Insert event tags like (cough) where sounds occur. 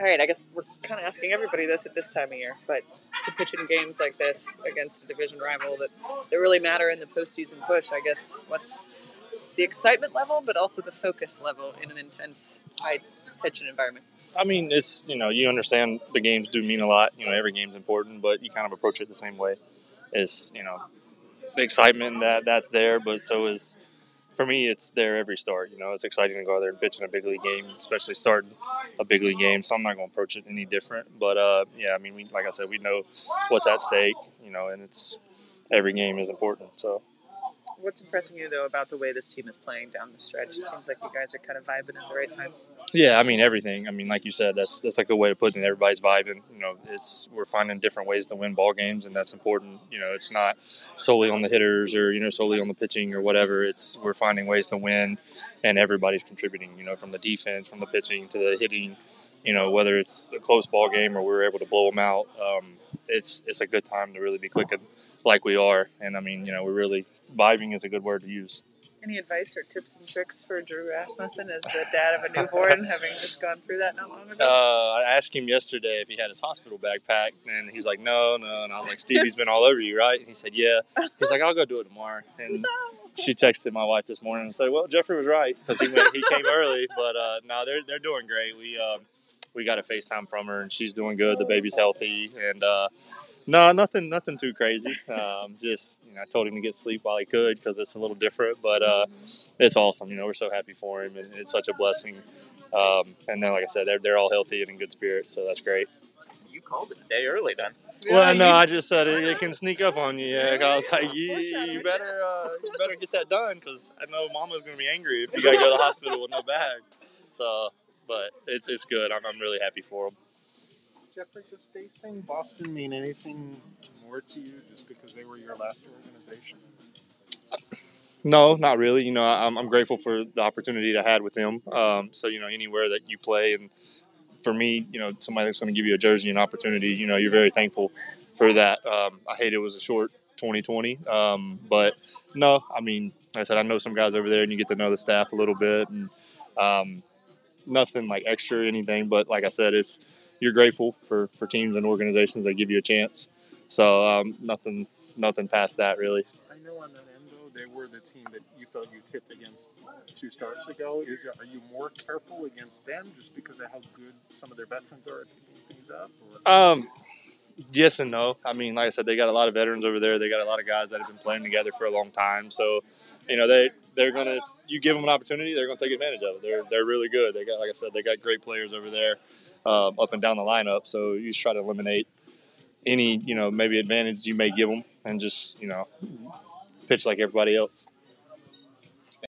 All right, I guess we're kind of asking everybody this at this time of year, but to pitch in games like this against a division rival that, that really matter in the postseason push, I guess what's the excitement level, but also the focus level in an intense, high tension environment? I mean, it's you know you understand the games do mean a lot. You know every game's important, but you kind of approach it the same way. It's you know the excitement that that's there, but so is for me, it's there every start. You know, it's exciting to go out there and pitch in a big league game, especially starting a big league game. So I'm not going to approach it any different. But uh, yeah, I mean, we, like I said, we know what's at stake. You know, and it's every game is important. So. What's impressing you though about the way this team is playing down the stretch? It seems like you guys are kind of vibing at the right time. Yeah, I mean everything. I mean, like you said, that's that's a good way to put it. Everybody's vibing. You know, it's we're finding different ways to win ball games, and that's important. You know, it's not solely on the hitters or you know solely on the pitching or whatever. It's we're finding ways to win, and everybody's contributing. You know, from the defense, from the pitching to the hitting. You know, whether it's a close ball game or we're able to blow them out. Um, it's it's a good time to really be clicking like we are, and I mean, you know, we're really vibing is a good word to use. Any advice or tips and tricks for Drew Rasmussen as the dad of a newborn, having just gone through that not long ago? Uh, I asked him yesterday if he had his hospital bag packed, and he's like, "No, no." And I was like, "Stevie's been all over you, right?" And he said, "Yeah." He's like, "I'll go do it tomorrow." And (laughs) no. she texted my wife this morning and said, "Well, Jeffrey was right because he went, he came early, but uh, no, they're they're doing great. We um, we got a FaceTime from her, and she's doing good. The baby's healthy, and." Uh, no, nothing, nothing too crazy. Um, just you know, I told him to get sleep while he could because it's a little different, but uh, it's awesome. You know, we're so happy for him, and it's such a blessing. Um, and then, like I said, they're they're all healthy and in good spirits, so that's great. You called it a day early, then. Well, no, I just said it, it can sneak up on you. Yeah, I was like, you, you better, uh, you better get that done because I know Mama's gonna be angry if you gotta go to the hospital with no bag. So, but it's it's good. I'm, I'm really happy for him. Jeffrey, does facing Boston mean anything more to you just because they were your last organization? No, not really. You know, I'm, I'm grateful for the opportunity I had with them. Um, so, you know, anywhere that you play, and for me, you know, somebody that's going to give you a jersey and opportunity, you know, you're very thankful for that. Um, I hate it was a short 2020, um, but no, I mean, like I said, I know some guys over there, and you get to know the staff a little bit, and um, nothing like extra or anything. But like I said, it's you're grateful for, for teams and organizations that give you a chance. So um, nothing nothing past that really. I know on that end though, they were the team that you felt you tipped against two starts ago. Is are you more careful against them just because of how good some of their veterans are at picking things up? Or? Um, yes and no. I mean, like I said, they got a lot of veterans over there. They got a lot of guys that have been playing together for a long time. So, you know, they they're gonna you give them an opportunity, they're gonna take advantage of it. They're they're really good. They got like I said, they got great players over there, um, up and down the lineup. So you just try to eliminate any you know maybe advantage you may give them, and just you know pitch like everybody else.